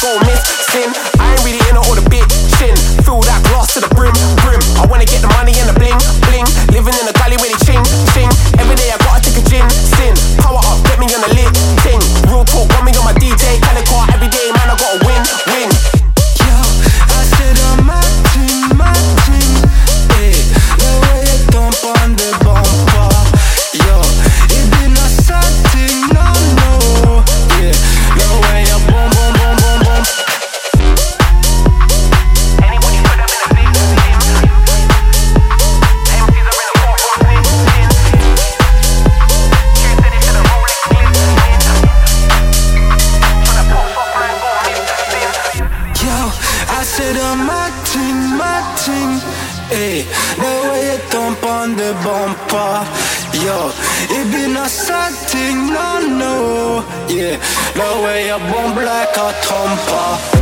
go missing. I ain't really into all the bitchin'. Fill that glass to the brim, brim. I wanna get No way, I won't black à trompe pas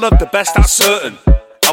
one of the best, that's certain.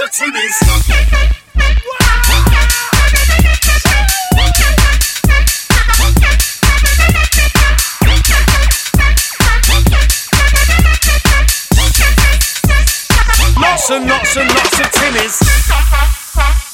of tinnies. Lots and lots and lots of tinnies.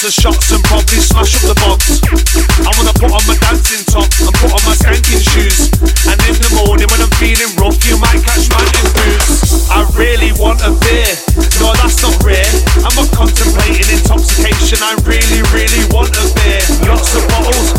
Lots of shots and probably smash up the box. I wanna put on my dancing top and put on my skanking shoes. And in the morning when I'm feeling rough, you might catch mountain boots. I really want a beer. No, that's not rare. I'm not contemplating intoxication. I really, really want a beer. Lots of bottles,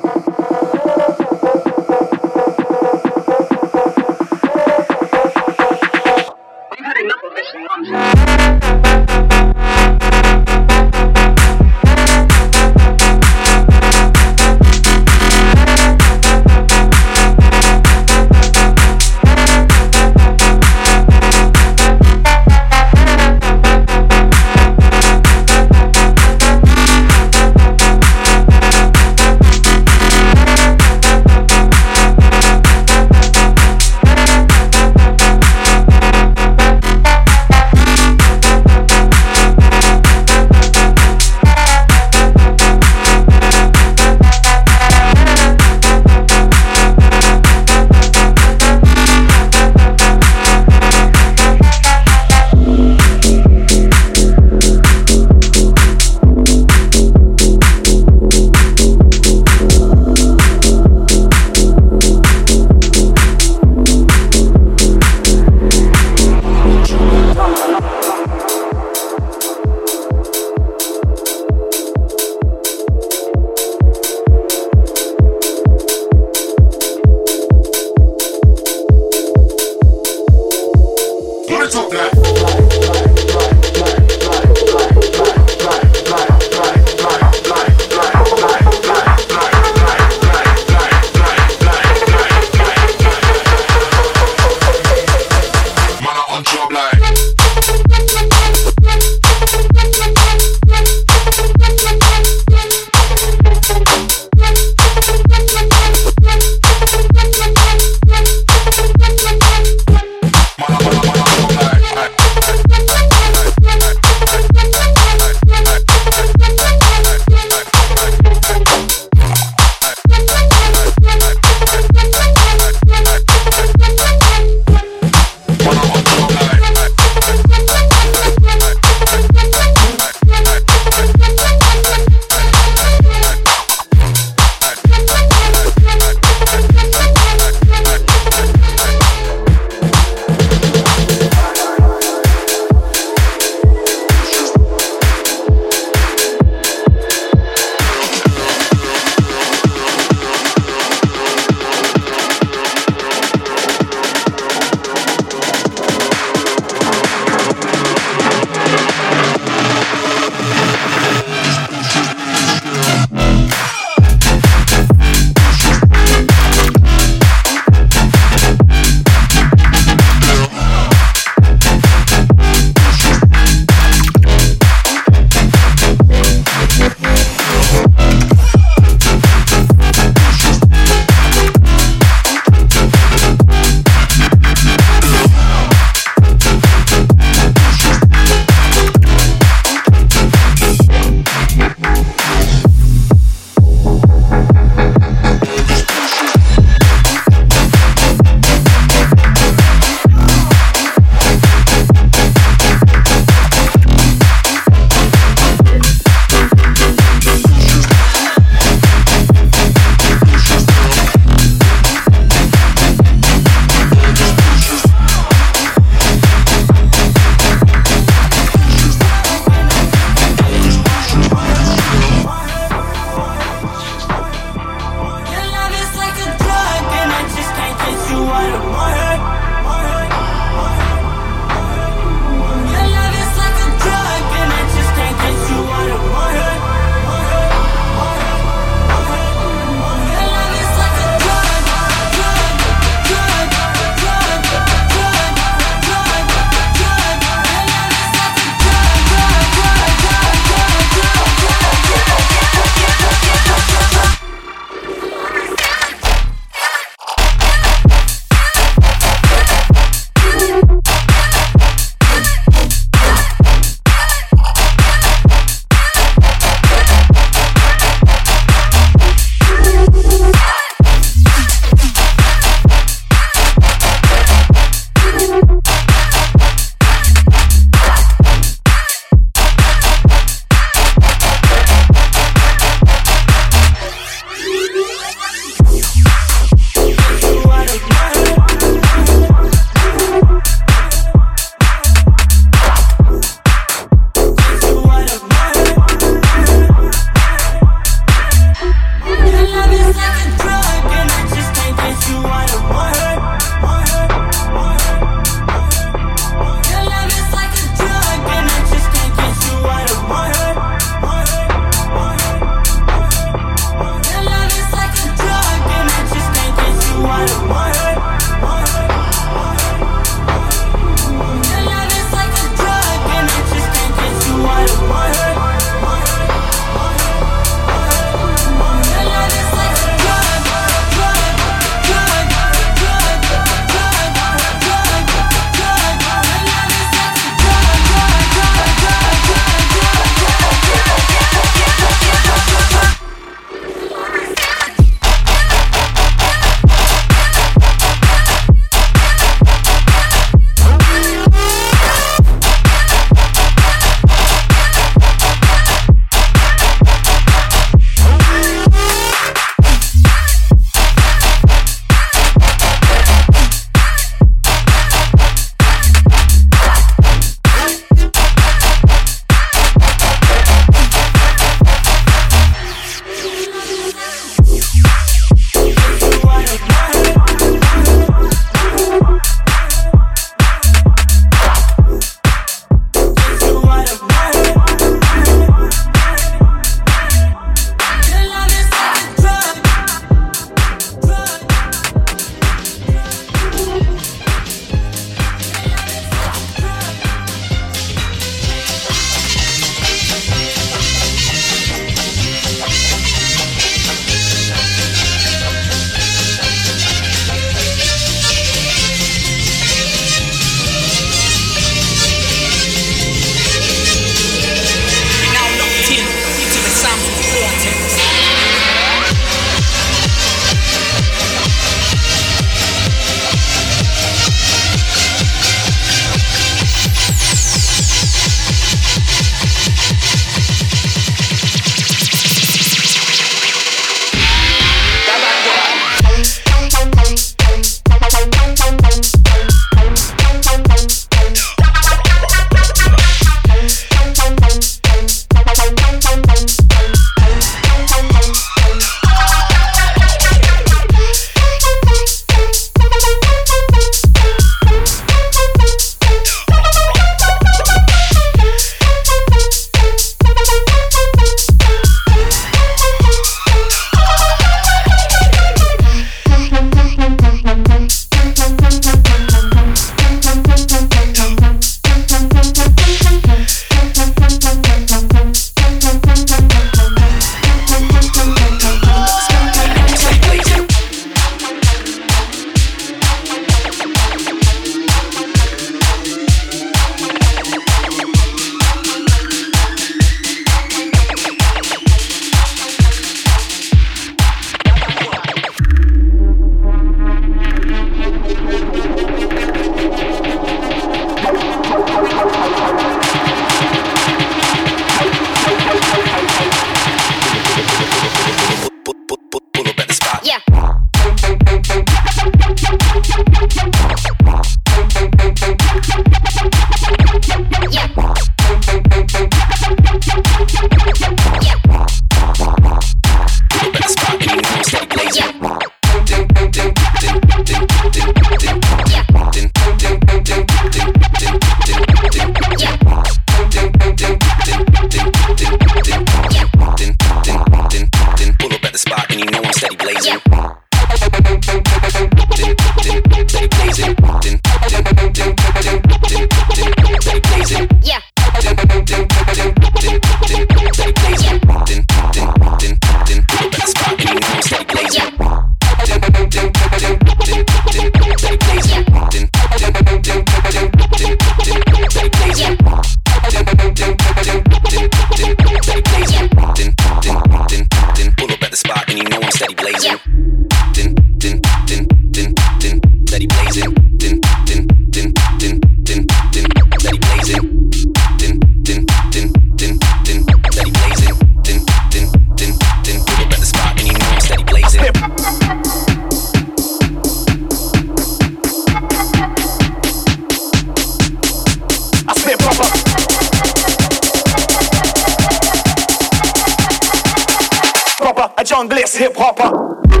baddest hip hopper.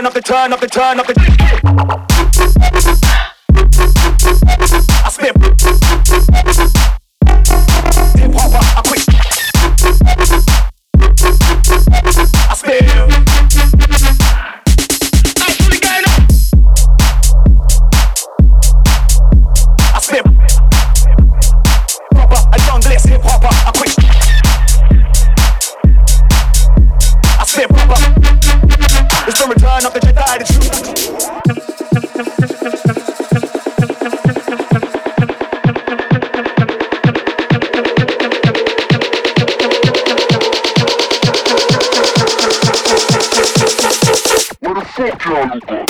turn up the turn up the turn up the Contra you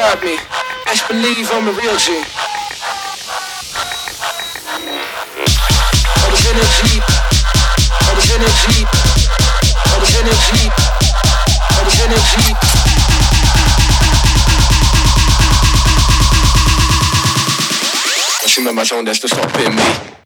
inside me. Best believe I'm a real G. All this energy, all this energy, all this energy, all this energy. Assuming my zone, that's the stopping me.